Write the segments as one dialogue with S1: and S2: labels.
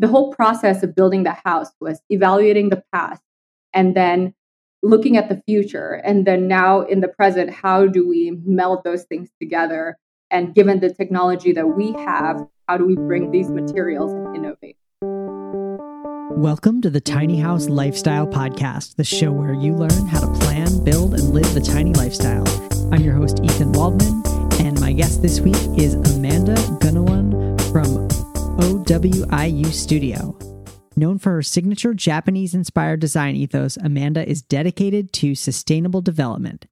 S1: the whole process of building the house was evaluating the past and then looking at the future. And then now in the present how do we meld those things together? And given the technology that we have how do we bring these materials and innovate?
S2: Welcome to the Tiny House Lifestyle Podcast, the show where you learn how to plan, build, and live the tiny lifestyle. I'm your host, Ethan Waldman, and my guest this week is Amanda Gunawan from OWIU Studio. Known for her signature Japanese inspired design ethos, Amanda is dedicated to sustainable development.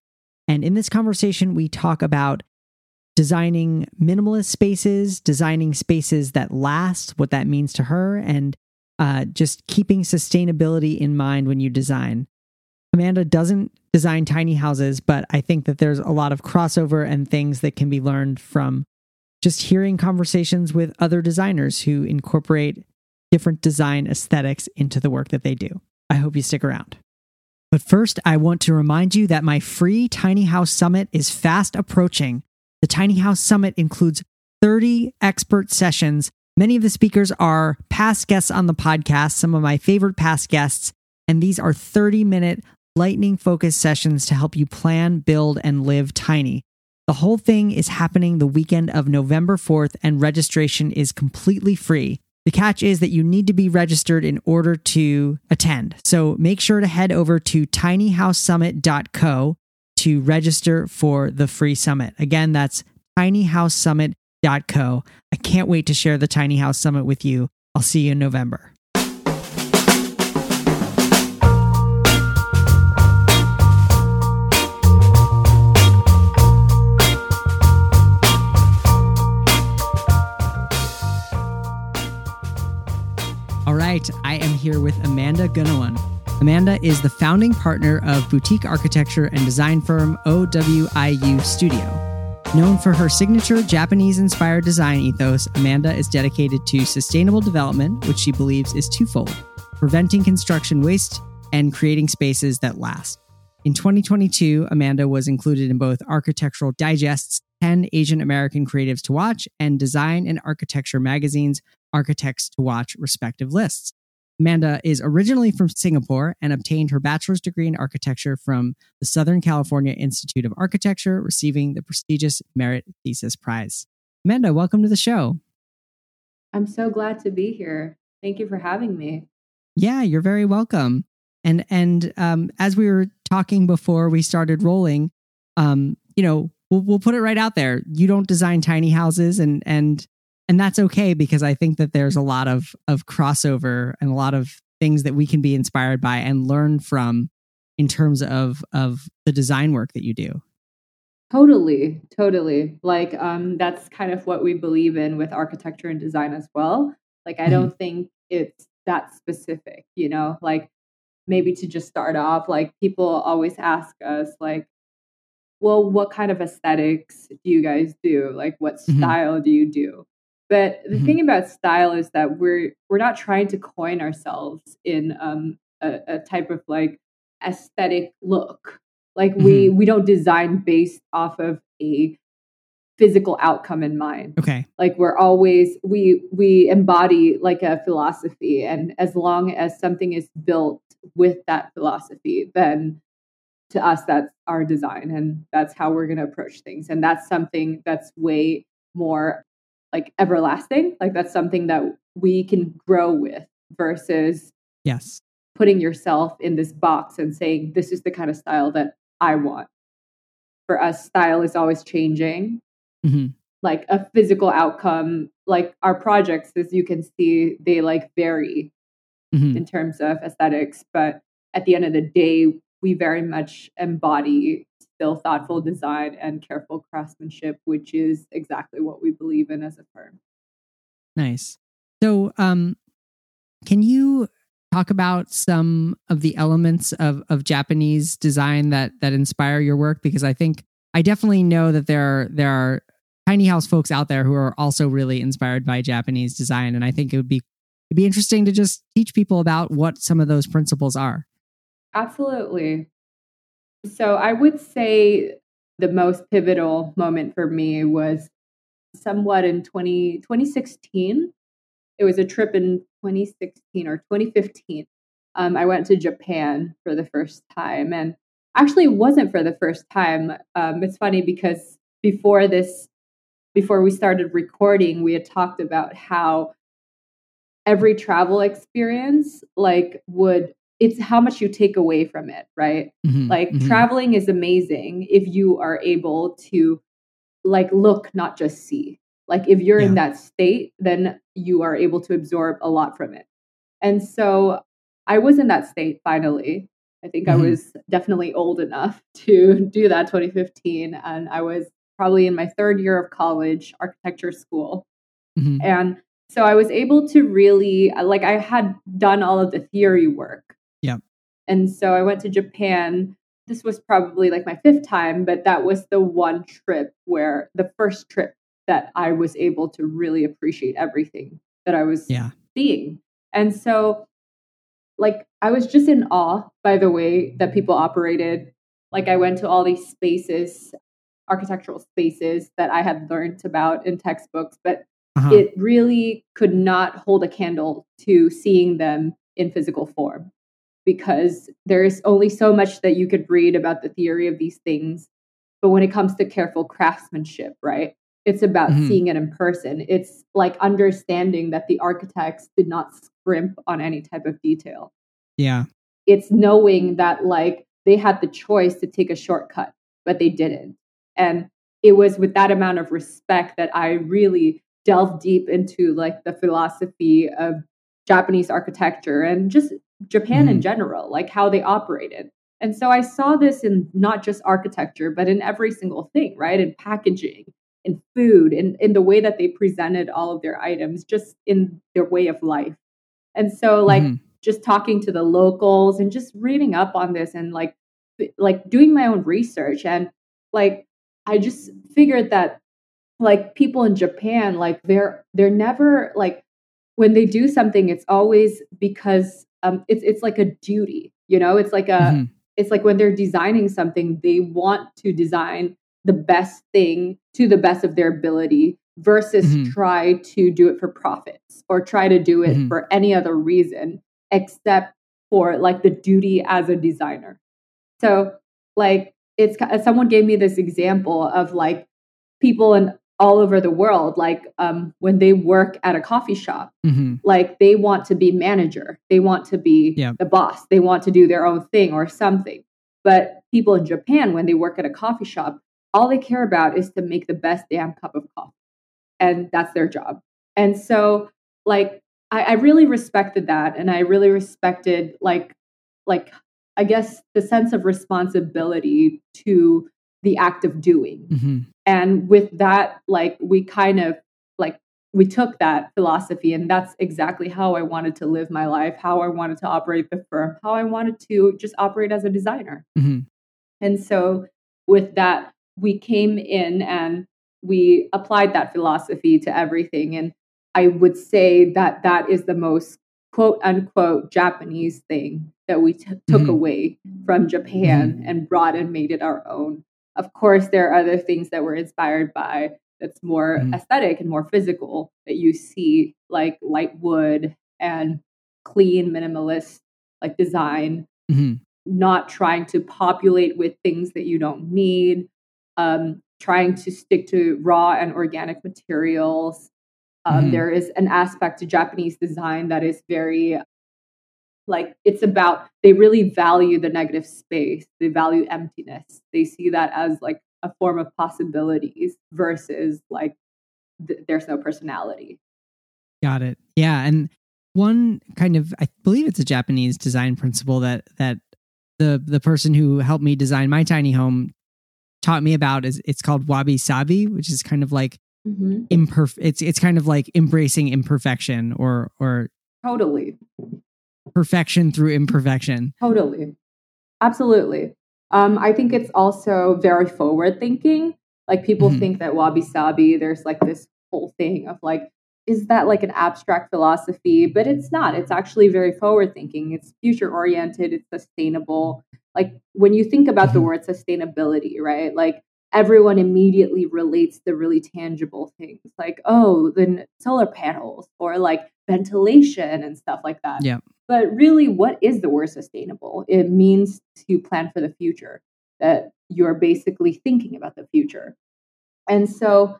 S2: And in this conversation, we talk about designing minimalist spaces, designing spaces that last, what that means to her, and uh, just keeping sustainability in mind when you design. Amanda doesn't design tiny houses, but I think that there's a lot of crossover and things that can be learned from just hearing conversations with other designers who incorporate different design aesthetics into the work that they do. I hope you stick around. But first, I want to remind you that my free Tiny House Summit is fast approaching. The Tiny House Summit includes 30 expert sessions. Many of the speakers are past guests on the podcast, some of my favorite past guests, and these are 30 minute lightning focused sessions to help you plan, build, and live tiny. The whole thing is happening the weekend of November 4th, and registration is completely free. The catch is that you need to be registered in order to attend. So make sure to head over to tinyhousesummit.co to register for the free summit. Again, that's tinyhousesummit.co. I can't wait to share the Tiny House Summit with you. I'll see you in November. All right, I am here with Amanda Gunawan. Amanda is the founding partner of boutique architecture and design firm OWIU Studio. Known for her signature Japanese inspired design ethos, Amanda is dedicated to sustainable development, which she believes is twofold preventing construction waste and creating spaces that last. In 2022, Amanda was included in both Architectural Digest's 10 Asian American Creatives to Watch and Design and Architecture magazine's Architects to Watch respective lists. Amanda is originally from Singapore and obtained her bachelor's degree in architecture from the Southern California Institute of Architecture, receiving the prestigious Merit Thesis Prize. Amanda, welcome to the show.
S1: i'm so glad to be here thank you for having me
S2: Yeah, you're very welcome. And and um, as we were talking before we started rolling, um, you know, we'll, we'll put it right out there. You don't design tiny houses, and and and that's okay because I think that there's a lot of of crossover and a lot of things that we can be inspired by and learn from in terms of of the design work that you do.
S1: Totally, totally. Like um that's kind of what we believe in with architecture and design as well. Like I
S2: Mhm.
S1: don't think it's that specific, you know? Like maybe to just start off, like people always ask us like, "Well, what kind of aesthetics do you guys do? Like what
S2: Mhm.
S1: style do you do?" But the
S2: Mhm.
S1: thing about style is that we're we're not trying to coin ourselves in um a, a type of like aesthetic look like we we don't design based off of a physical outcome in mind
S2: Okay.
S1: like we're always we we embody like a philosophy and as long as something is built with that philosophy then to us that's our design and that's how we're going to approach things and that's something that's way more like everlasting like that's something that we can grow with versus
S2: Yes.
S1: putting yourself in this box and saying this is the kind of style that I want. For us, style is always changing.
S2: Hmm
S1: Like a physical outcome, like our projects, as you can see, they like vary
S2: hmm
S1: in terms of aesthetics. But at the end of the day, we very much embody still thoughtful design and careful craftsmanship, which is exactly what we believe in as a firm.
S2: Nice. So, um, can you talk about some of the elements of of Japanese design that that inspire your work? Because I think I definitely know that there are there are tiny house folks out there who are also really inspired by Japanese design, and I think it would be it'd be interesting to just teach people about what some of those principles are.
S1: Absolutely. So I would say the most pivotal moment for me was somewhat in 20, 2016. it was a trip in 2016 or 2015. Um, I went to Japan for the first time, and actually, it wasn't for the first time. Um, it's funny because before this, before we started recording, we had talked about how every travel experience like would it's how much you take away from it, right? Mm-hmm, like mm-hmm. traveling is amazing if you are able to like look, not just see. Like if you're yeah. in that state, then you are able to absorb a lot from it. And so I was in that state finally. I think mm-hmm. I was definitely old enough to do that 2015 and I was probably in my third year of college, architecture school. Mm-hmm. And so I was able to really like I had done all of the theory work
S2: yeah.
S1: And so I went to Japan. This was probably like my fifth time, but that was the one trip where the first trip that I was able to really appreciate everything that I was yeah. seeing. And so, like, I was just in awe by the way that people operated. Like, I went to all these spaces, architectural spaces that I had learned about in textbooks, but uh-huh. it really could not hold a candle to seeing them in physical form because there's only so much that you could read about the theory of these things. But when it comes to careful craftsmanship, right? It's about mm-hmm. seeing it in person. It's like understanding that the architects did not scrimp on any type of detail.
S2: Yeah.
S1: It's knowing that like they had the choice to take a shortcut, but they didn't. And it was with that amount of respect that I really delved deep into like the philosophy of Japanese architecture and just Japan mm-hmm. in general, like how they operated. And so I saw this in not just architecture, but in every single thing, right? In packaging, in food, in, in the way that they presented all of their items, just in their way of life. And so, like, mm-hmm. just talking to the locals and just reading up on this and like, like doing my own research. And like, I just figured that like people in Japan, like they're, they're never like, when they do something, it's always because um, it's it's like a duty you know it's like a mm-hmm. it's like when they're designing something they want to design the best thing to the best of their ability versus mm-hmm. try to do it for profits or try to do it mm-hmm. for any other reason except for like the duty as a designer so like it's someone gave me this example of like people in all over the world like um, when they work at a coffee shop mm-hmm. like they want to be manager they want to be yeah. the boss they want to do their own thing or something but people in japan when they work at a coffee shop all they care about is to make the best damn cup of coffee and that's their job and so like I, I really respected that and i really respected like like i guess the sense of responsibility to the act of doing. Mm-hmm. And with that, like we kind of like we took that philosophy and that's exactly how I wanted to live my life, how I wanted to operate the firm, how I wanted to just operate as a designer. Mm-hmm. And so with that, we came in and we applied that philosophy to everything. And I would say that that is the most quote unquote Japanese thing that we t- took mm-hmm. away from Japan mm-hmm. and brought and made it our own. Of course, there are other things that we're inspired by that's more mm-hmm. aesthetic and more physical that you see, like light wood and clean, minimalist like design, mm-hmm. not trying to populate with things that you don't need, um, trying to stick to raw and organic materials. Um, mm-hmm. there is an aspect to Japanese design that is very like it's about they really value the negative space. They value emptiness. They see that as like a form of possibilities versus like th- there's no personality.
S2: Got it. Yeah and one kind of i believe it's a japanese design principle that that the the person who helped me design my tiny home taught me about is it's called wabi sabi which is kind of like mm-hmm. imperfect it's it's kind of like embracing imperfection or or
S1: totally
S2: perfection through imperfection.
S1: Totally. Absolutely. Um, I think it's also very forward thinking. Like people mm-hmm. think that wabi sabi, there's like this whole thing of like, is that like an abstract philosophy? But it's not. It's actually very forward thinking. It's future oriented. It's sustainable. Like when you think about mm-hmm. the word sustainability, right? Like everyone immediately relates the really tangible things like oh then solar panels or like ventilation and stuff like that
S2: yeah
S1: but really what is the word sustainable it means to plan for the future that you're basically thinking about the future and so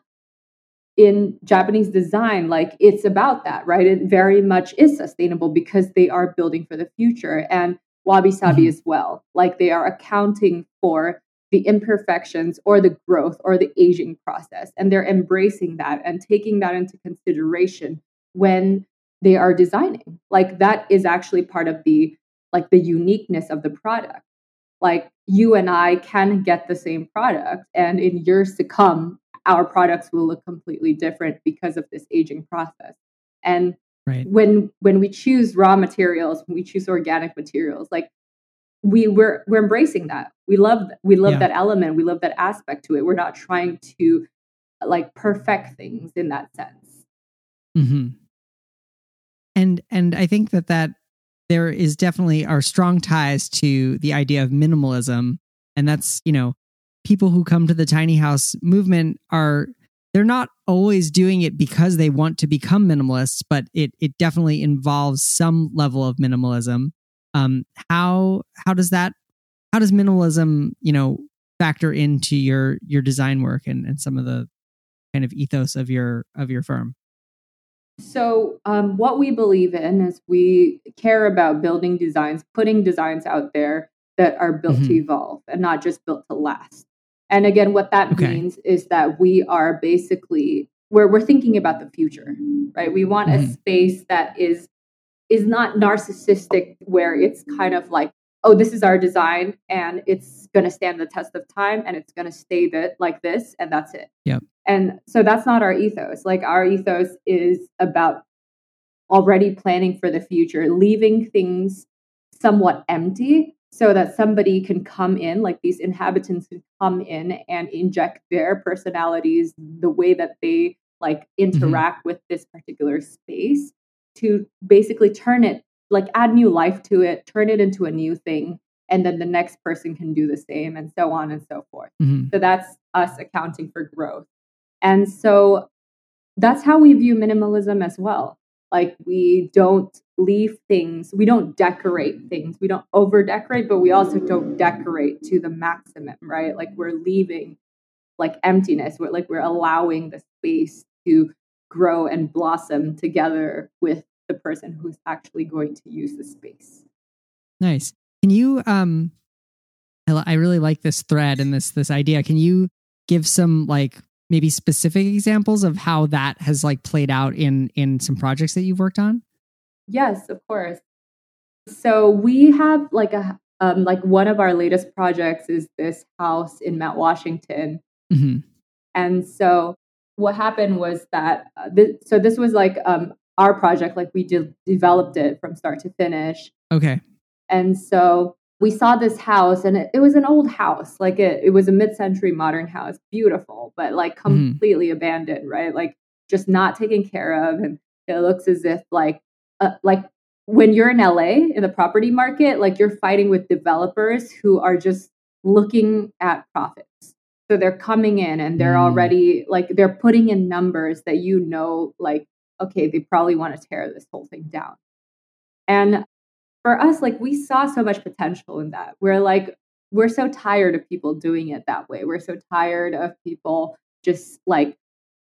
S1: in Japanese design, like it's about that, right? It very much is sustainable because they are building for the future and wabi sabi mm-hmm. as well. Like they are accounting for the imperfections or the growth or the aging process. And they're embracing that and taking that into consideration when they are designing. Like that is actually part of the like the uniqueness of the product. Like you and I can get the same product and in years to come our products will look completely different because of this aging process. And right. when when we choose raw materials, when we choose organic materials, like we we're we're embracing that. We love we love yeah. that element. We love that aspect to it. We're not trying to like perfect things in that sense.
S2: Mm-hmm. And and I think that that there is definitely our strong ties to the idea of minimalism, and that's you know people who come to the tiny house movement are they're not always doing it because they want to become minimalists, but it it definitely involves some level of minimalism. Um, how how does that how does minimalism you know factor into your your design work and, and some of the kind of ethos of your of your firm?
S1: So, um, what we believe in is we care about building designs, putting designs out there that are built mm-hmm. to evolve and not just built to last. And again, what that okay. means is that we are basically where we're thinking about the future, right? We want mm-hmm. a space that is is not narcissistic where it's kind of like, oh, this is our design and it's going to stand the test of time and it's going to stay that like this and that's it.
S2: Yep.
S1: And so that's not our ethos. Like our ethos is about already planning for the future, leaving things somewhat empty so that somebody can come in, like these inhabitants can come in and inject their personalities, the way that they like mm-hmm. interact mm-hmm. with this particular space to basically turn it, like add new life to it, turn it into a new thing. And then the next person can do the same and so on and so forth. Mm-hmm. So that's us accounting for growth. And so that's how we view minimalism as well. Like we don't leave things, we don't decorate things, we don't over decorate, but we also don't decorate to the maximum, right? Like we're leaving like emptiness, we're like we're allowing the space to grow and blossom together with the person who's actually going to use the space.
S2: Nice. Can you um I really like this thread and this this idea. Can you give some like maybe specific examples of how that has like played out in in some projects that you've worked on?
S1: Yes, of course. So we have like a um, like one of our latest projects is this house in Mount Washington, mm-hmm. and so what happened was that uh, th- so this was like um, our project, like we de- developed it from start to finish.
S2: Okay,
S1: and so we saw this house, and it, it was an old house, like it it was a mid century modern house, beautiful, but like mm-hmm. completely mm-hmm. abandoned, right? Like just not taken care of, and it looks as if like uh, like when you're in LA in the property market, like you're fighting with developers who are just looking at profits. So they're coming in and they're mm. already like they're putting in numbers that you know, like, okay, they probably want to tear this whole thing down. And for us, like we saw so much potential in that. We're like, we're so tired of people doing it that way. We're so tired of people just like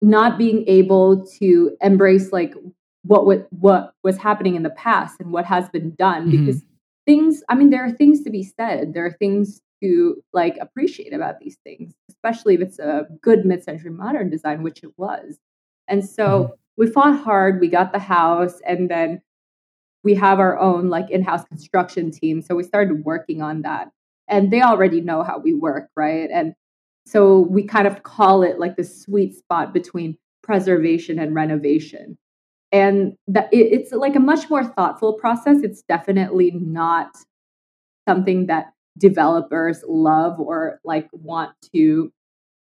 S1: not being able to embrace like what what what was happening in the past and what has been done mm-hmm. because things i mean there are things to be said there are things to like appreciate about these things especially if it's a good mid-century modern design which it was and so mm-hmm. we fought hard we got the house and then we have our own like in-house construction team so we started working on that. And they already know how we work right? And so we kind of call it like the sweet spot between preservation and renovation. And that it, it's like a much more thoughtful process. It's definitely not something that developers love or like want to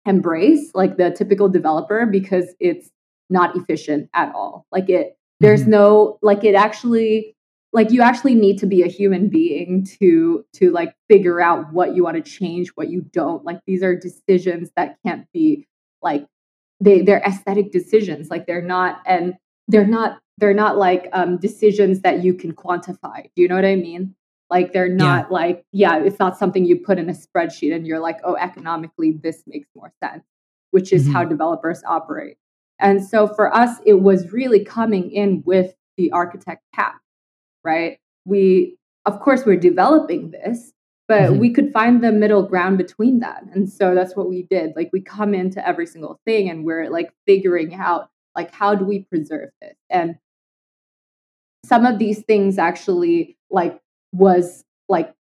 S1: embrace like the typical developer because it's not efficient at all. Like it there's mm-hmm. no like it actually like you actually need to be a human being to to like figure out what you want to change what you don't like these are decisions that can't be like they they're aesthetic decisions like they're not and they're not they're not like um decisions that you can quantify do you know what i mean like they're not yeah. like yeah it's not something you put in a spreadsheet and you're like oh economically this makes more sense which is mm-hmm. how developers operate and so for us it was really coming in with the architect cap, right? We, of course, we're developing this, but mm-hmm. we could find the middle ground between that. And so that's what we did. Like we come into every single thing and we're like figuring out like how do we preserve this? And some of these things actually like was like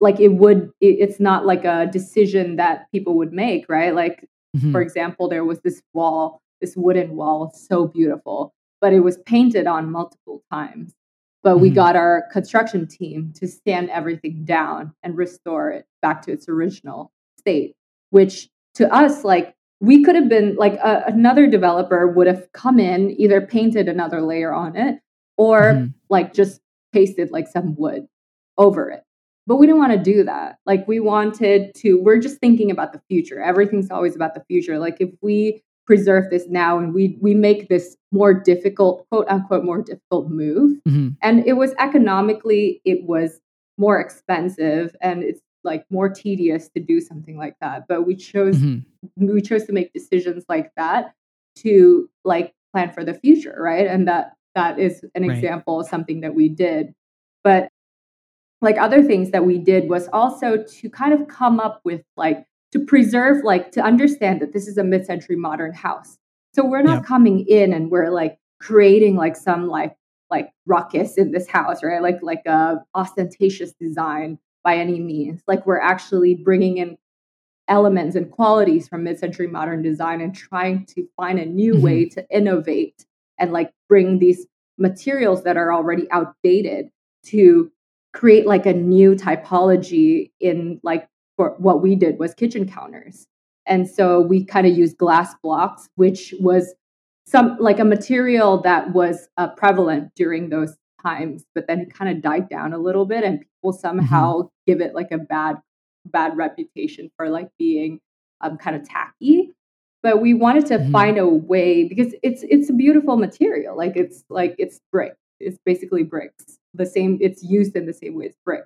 S1: like it would it, it's not like a decision that people would make right like mm-hmm. for example there was this wall this wooden wall so beautiful but it was painted on multiple times. But we mm-hmm. got our construction team to stand everything down and restore it back to its original state which to us like we could have been like a, another developer would have come in either painted another layer on it or mm-hmm. like just pasted like some wood over it. But we didn't want to do that. Like we wanted to we're just thinking about the future. Everything's always about the future. Like if we preserve this now and we we make this more difficult quote unquote more difficult move mm-hmm. and it was economically it was more expensive and it's like more tedious to do something like that but we chose mm-hmm. we chose to make decisions like that to like plan for the future right and that that is an right. example of something that we did but like other things that we did was also to kind of come up with like to preserve, like to understand that this is a mid century modern house. So we're not yeah. coming in and we're like creating like some like like ruckus in this house, right? Like like a ostentatious design by any means. Like we're actually bringing in elements and qualities from mid-century modern design and trying to find a new mm-hmm. way to innovate and like bring these materials that are already outdated to create like a new typology in like for what we did was kitchen counters. And so we kind of used glass blocks, which was some like a material that was uh, prevalent during those times, but then it kind of died down a little bit, and people somehow mm-hmm. give it like a bad bad reputation for like being um, kind of tacky. But we wanted to mm-hmm. find a way because it's it's a beautiful material. Like it's like it's brick. It's basically bricks. The same. It's used in the same way as brick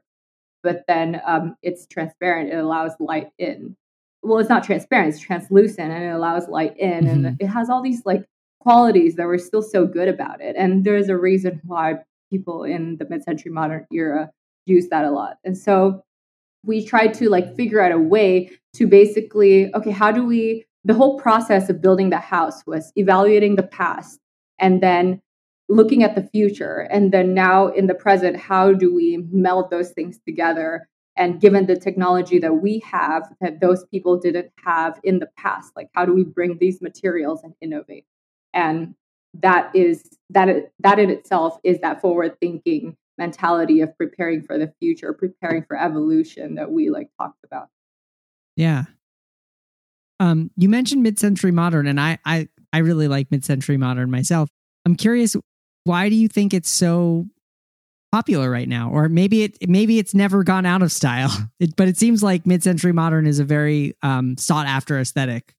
S1: but then um, it's transparent. It allows light in. Well, it's not transparent; it's translucent, and it allows light in, mm-hmm. and it has all these like qualities that were still so good about it. And there's a reason why people in the mid-century modern era use that a lot. And so we tried to like figure out a way to basically okay, how do we? The whole process of building the house was evaluating the past and then looking at the future and then now in the present how do we meld those things together? And given the technology that we have that those people didn't have in the past like how do we bring these materials and innovate? And that is that that in itself is that forward thinking mentality of preparing for the future preparing for evolution that we like talked about.
S2: Yeah. Um you mentioned mid-century modern and i i i really like mid-century modern myself. I'm curious why do you think it's so popular right now? Or maybe it maybe it's never gone out of style it, but it seems like mid-century modern is a very um, sought after aesthetic.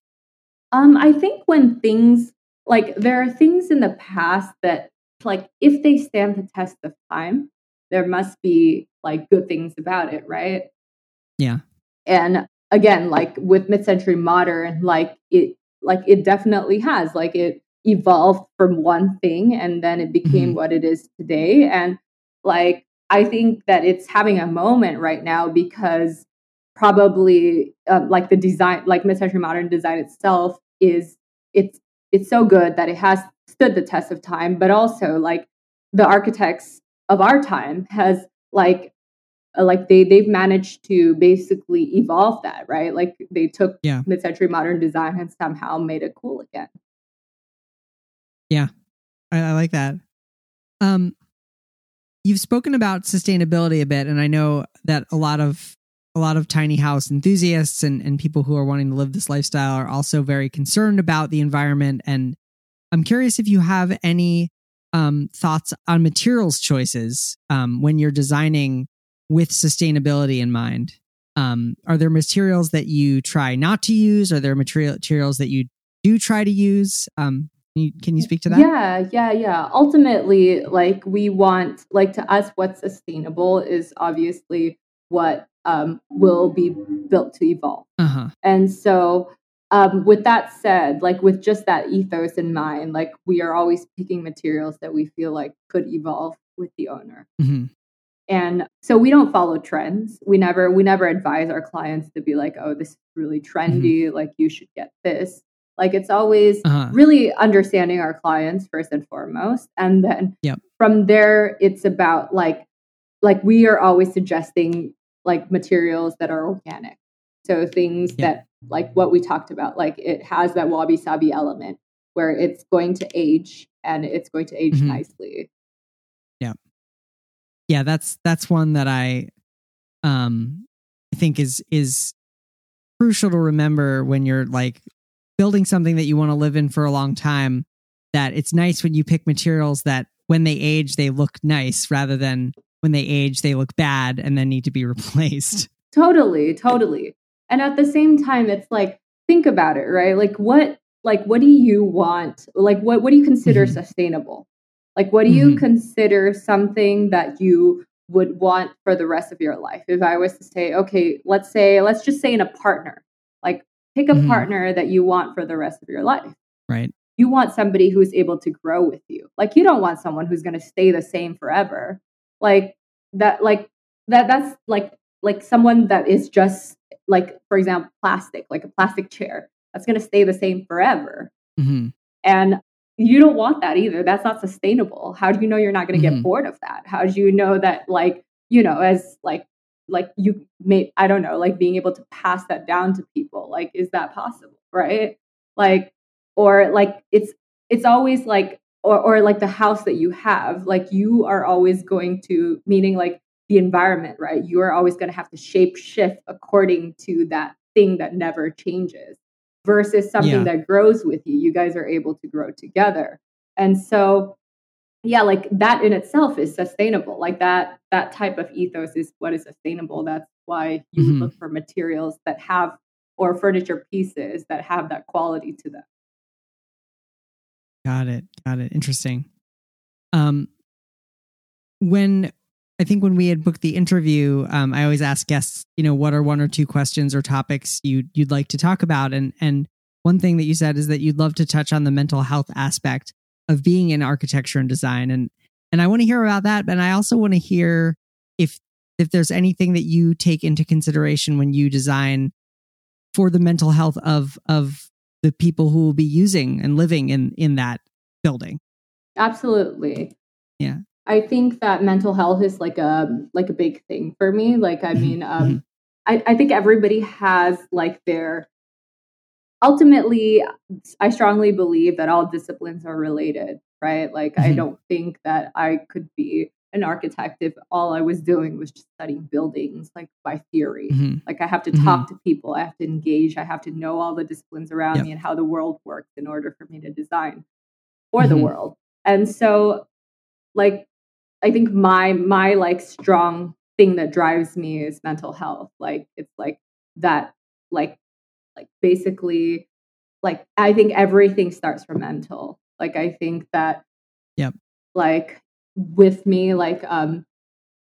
S1: Um i think when things like there are things in the past that like if they stand the test of time there must be like good things about it right?
S2: Yeah.
S1: And again like with mid-century modern like it like it definitely has like it evolved from one thing and then it became mm-hmm. what it is today. And like, I think that it's having a moment right now because probably uh, like the design, like mid-century modern design itself is it's it's so good that it has stood the test of time, but also like the architects of our time has like uh, like they they've managed to basically evolve that right like they took yeah. mid-century modern design and somehow made it cool again
S2: yeah, I, I like that. Um, you've spoken about sustainability a bit, and I know that a lot of a lot of tiny house enthusiasts and, and people who are wanting to live this lifestyle are also very concerned about the environment. And I'm curious if you have any um, thoughts on materials choices um, when you're designing with sustainability in mind? Um, are there materials that you try not to use? Are there material, materials that you do try to use? Can you, can you speak to that?
S1: Yeah, yeah, yeah. Ultimately, like we want, like to us, what's sustainable is obviously what um, will be built to evolve.
S2: Uh-huh.
S1: And so, um, with that said, like with just that ethos in mind, like we are always picking materials that we feel like could evolve with the owner.
S2: Mm-hmm.
S1: And so we don't follow trends. We never we never advise our clients to be like, "Oh, this is really trendy, mm-hmm. like you should get this." Like it's always uh-huh. really understanding our clients first and foremost. And then
S2: yep.
S1: from there it's about like like we are always suggesting like materials that are organic. So things yep. that like what we talked about, like it has that wabi sabi element where it's going to age and it's going to age mm-hmm. nicely.
S2: Yeah. Yeah, that's that's one that I um I think is is crucial to remember when you're like building something that you want to live in for a long time that it's nice when you pick materials that when they age they look nice rather than when they age they look bad and then need to be replaced.
S1: Totally totally. And at the same time it's like think about it right? Like what like what do you want? Like what what do you consider mm-hmm. sustainable? Like what do you mm-hmm. consider something that you would want for the rest of your life? If i was to say okay let's say let's just say in a partner like Pick a mm-hmm. partner that you want for the rest of your life.
S2: Right.
S1: You want somebody who's able to grow with you. Like you don't want someone who's going to stay the same forever. Like that like that that's like like someone that is just like for example plastic, like a plastic chair. That's going to stay the same forever.
S2: Mm-hmm.
S1: And you don't want that either. That's not sustainable. How do you know you're not going to mm-hmm. get bored of that? How do you know that like, you know, as like like you may i don't know like being able to pass that down to people like is that possible right? Like or like it's it's always like or or like the house that you have like you are always going to meaning like the environment right? You are always going to have to shape shift according to that thing that never changes versus something yeah. that grows with you. You guys are able to grow together. And so yeah like that in itself is sustainable. Like that that type of ethos is what is sustainable. That's why you mm-hmm. look for materials that have or furniture pieces that have that quality to them.
S2: Got it. Got it. Interesting. Um when i think when we had booked the interview um i always ask guests you know what are one or two questions or topics you you'd like to talk about? And and one thing that you said is that you'd love to touch on the mental health aspect of being in architecture and design and and I want to hear about that and I also want to hear if if there's anything that you take into consideration when you design for the mental health of of the people who will be using and living in in that building.
S1: Absolutely.
S2: Yeah.
S1: I think that mental health is like a like a big thing for me. Like I mm-hmm. mean, um, mm-hmm. I, I think everybody has like their ultimately, I strongly believe that all disciplines are related, right? Like, mm-hmm. I don't think that I could be an architect if all I was doing was just studying buildings, like by theory. Mm-hmm. Like, I have to mm-hmm. talk to people, I have to engage, I have to know all the disciplines around yep. me and how the world works in order for me to design for the mm-hmm. world. And so, like, I think my my like strong thing that drives me is mental health. Like, it's like that like like basically like i think everything starts from mental. Like i think that
S2: yep.
S1: like with me like um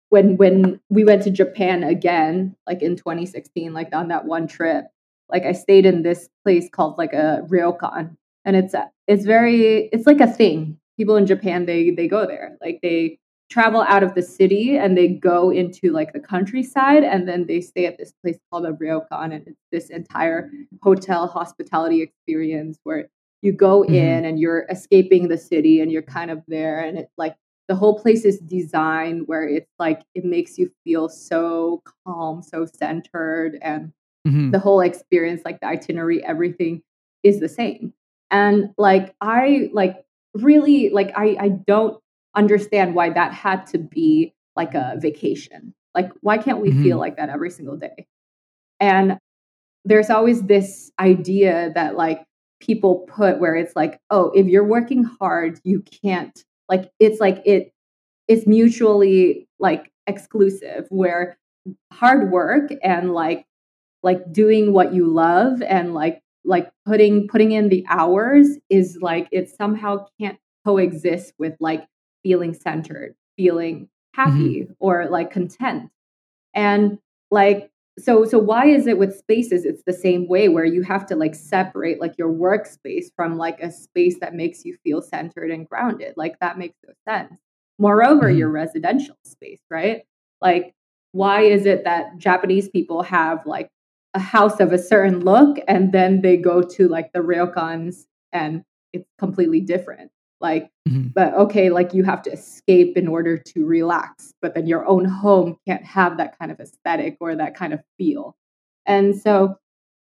S1: when when we went to japan again like in 2016 like on that one trip like i stayed in this place called like a ryokan and it's a, it's very it's like a thing. People in japan they they go there. Like they travel out of the city and they go into like the countryside and then they stay at this place called a ryokan and it's this entire hotel hospitality experience where you go mm-hmm. in and you're escaping the city and you're kind of there and it's like the whole place is designed where it's like it makes you feel so calm so centered and mm-hmm. the whole experience like the itinerary everything is the same and like i like really like i i don't understand why that had to be like a vacation. Like, why can't we mm-hmm. feel like that every single day? And there's always this idea that like people put where it's like, oh, if you're working hard, you can't like it's like it it's mutually like exclusive where hard work and like like doing what you love and like like putting putting in the hours is like it somehow can't coexist with like feeling centered feeling happy mm-hmm. or like content. And like so so why is it with spaces it's the same way where you have to like separate like your workspace from like a space that makes you feel centered and grounded? Like that makes no sense. Moreover mm-hmm. your residential space right? Like why is it that japanese people have like a house of a certain look and then they go to like the ryokans and it's completely different like mm-hmm. but okay like you have to escape in order to relax but then your own home can't have that kind of aesthetic or that kind of feel. And so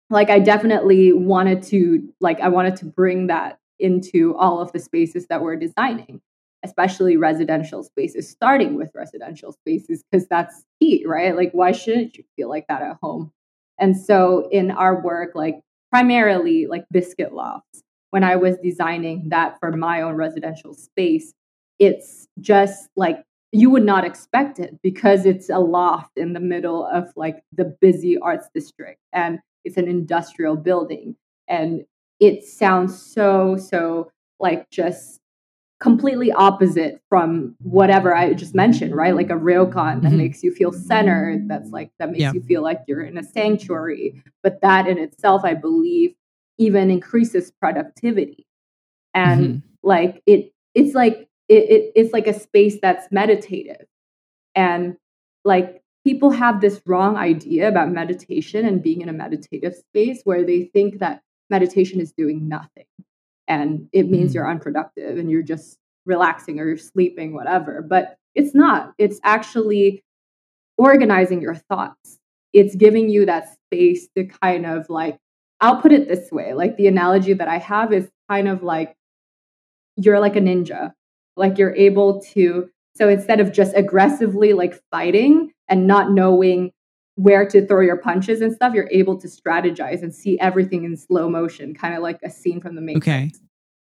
S1: like i definitely wanted to like i wanted to bring that into all of the spaces that we're designing especially residential spaces starting with residential spaces because that's key right? Like why shouldn't you feel like that at home? And so in our work like primarily like biscuit lofts when I was designing that for my own residential space, it's just like you would not expect it because it's a loft in the middle of like the busy arts district and it's an industrial building and it sounds so so like just completely opposite from whatever I just mentioned, right? Like a ryokan that mm-hmm. makes you feel centered, that's like that makes yeah. you feel like you're in a sanctuary. But that in itself, I believe, even increases productivity. And mm-hmm. like it it's like it, it, it's like a space that's meditative. And like people have this wrong idea about meditation and being in a meditative space where they think that meditation is doing nothing. And it means mm-hmm. you're unproductive and you're just relaxing or you're sleeping whatever. But it's not. It's actually organizing your thoughts. It's giving you that space to kind of like I'll put it this way like the analogy that I have is kind of like you're like a ninja. Like you're able to, so instead of just aggressively like fighting and not knowing where to throw your punches and stuff, you're able to strategize and see everything in slow motion, kind of like a scene from the Matrix. Okay.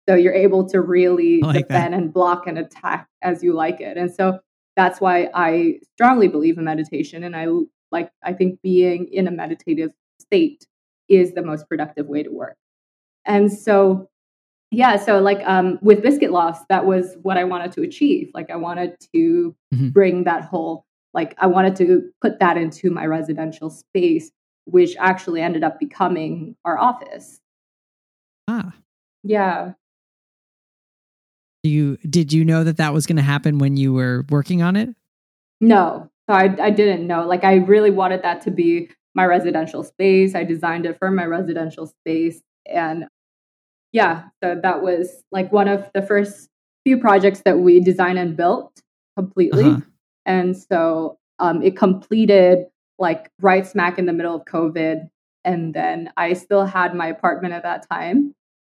S1: So you're able to really like defend that. and block and attack as you like it. And so that's why I strongly believe in meditation. And I like, I think being in a meditative state is the most productive way to work. And so, yeah, so like um, with Biscuit Lofts, that was what I wanted to achieve. Like I wanted to mm-hmm. bring that whole, like I wanted to put that into my residential space, which actually ended up becoming our office.
S2: Ah.
S1: Yeah.
S2: You did you know that that was going to happen when you were working on it?
S1: No, so I I didn't know. Like I really wanted that to be my residential space. I designed it for my residential space. And yeah, so that was like one of the first few projects that we designed and built completely. Uh-huh. And so um, it completed like right smack in the middle of COVID. And then I still had my apartment at that time.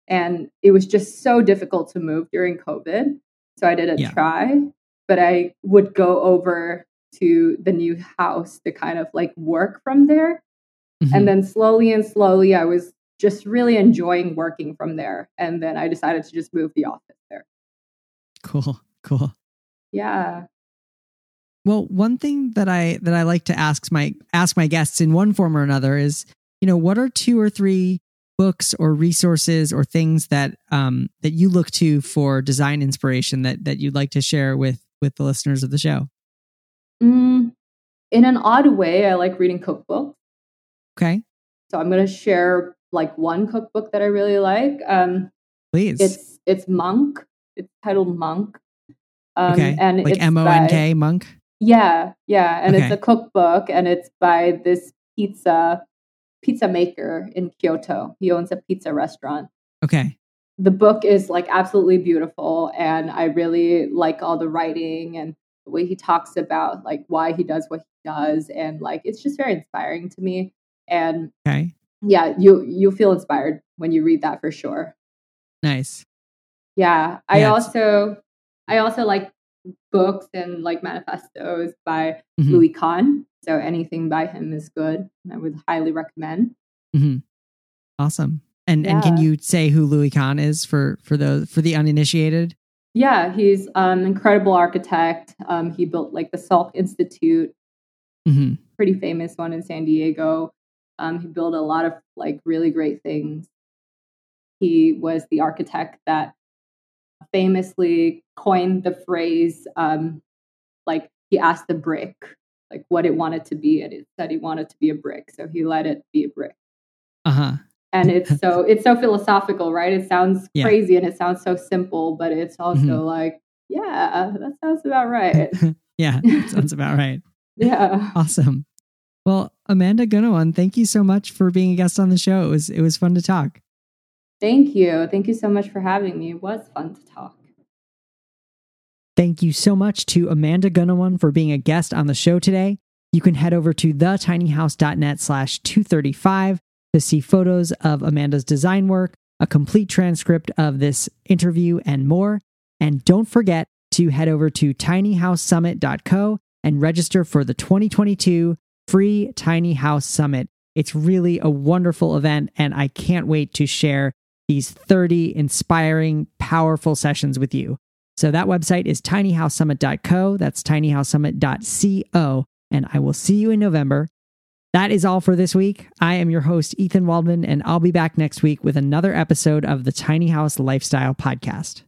S1: And it was just so difficult to move during COVID. So I didn't yeah. try, but I would go over to the new house to kind of like work from there. Mm-hmm. And then slowly and slowly, I was just really enjoying working from there. And then I decided to just move the office there.
S2: Cool. Cool.
S1: Yeah.
S2: Well, one thing that I that I like to ask my ask my guests in one form or another is, you know, what are two or three books or resources or things that um that you look to for design inspiration that that you'd like to share with with the listeners of the show?
S1: Mm, in an odd way, I like reading cookbooks.
S2: Okay.
S1: So I'm going to share like one cookbook that I really like. Um,
S2: Please.
S1: It's it's Monk. It's titled Monk.
S2: Um, okay. And like M O N K Monk.
S1: Yeah, yeah, and okay. it's a cookbook, and it's by this pizza pizza maker in Kyoto. He owns a pizza restaurant.
S2: Okay.
S1: The book is like absolutely beautiful, and I really like all the writing and way he talks about like why he does what he does and like it's just very inspiring to me and
S2: okay
S1: yeah you you feel inspired when you read that for sure
S2: nice
S1: yeah i yeah, also i also like books and like manifestos by mm-hmm. louis kahn so anything by him is good i would highly recommend
S2: mm-hmm. awesome and yeah. and can you say who louis kahn is for for the for the uninitiated
S1: Yeah, he's an um, incredible architect. Um, he built like the Salk Institute,
S2: mm-hmm.
S1: pretty famous one in San Diego. Um, he built a lot of like really great things. He was the architect that famously coined the phrase um, like he asked the brick like what it wanted to be and it said he wanted to be a brick so he let it be a brick
S2: uh-huh
S1: and it's so it's so philosophical right? It sounds yeah. crazy and it sounds so simple but it's also mm-hmm. like yeah that sounds about right.
S2: Yeah sounds about right.
S1: Yeah.
S2: Awesome. Well amanda gunawan thank you so much for being a guest on the show. It was it was fun to talk.
S1: Thank you. Thank you so much for having me. It was fun to talk.
S2: Thank you so much to Amanda Gunawan for being a guest on the show today. You can head over to thetinyhouse.net slash 235 to see photos of Amanda's design work, a complete transcript of this interview, and more. And don't forget to head over to tinyhousesummit.co and register for the 2022 free Tiny House Summit. It's really a wonderful event, and I can't wait to share these 30 inspiring, powerful sessions with you. So that website is tinyhousesummit.co. That's tinyhousesummit.co. And I will see you in November. That is all for this week. I am your host, Ethan Waldman, and I'll be back next week with another episode of the Tiny House Lifestyle Podcast.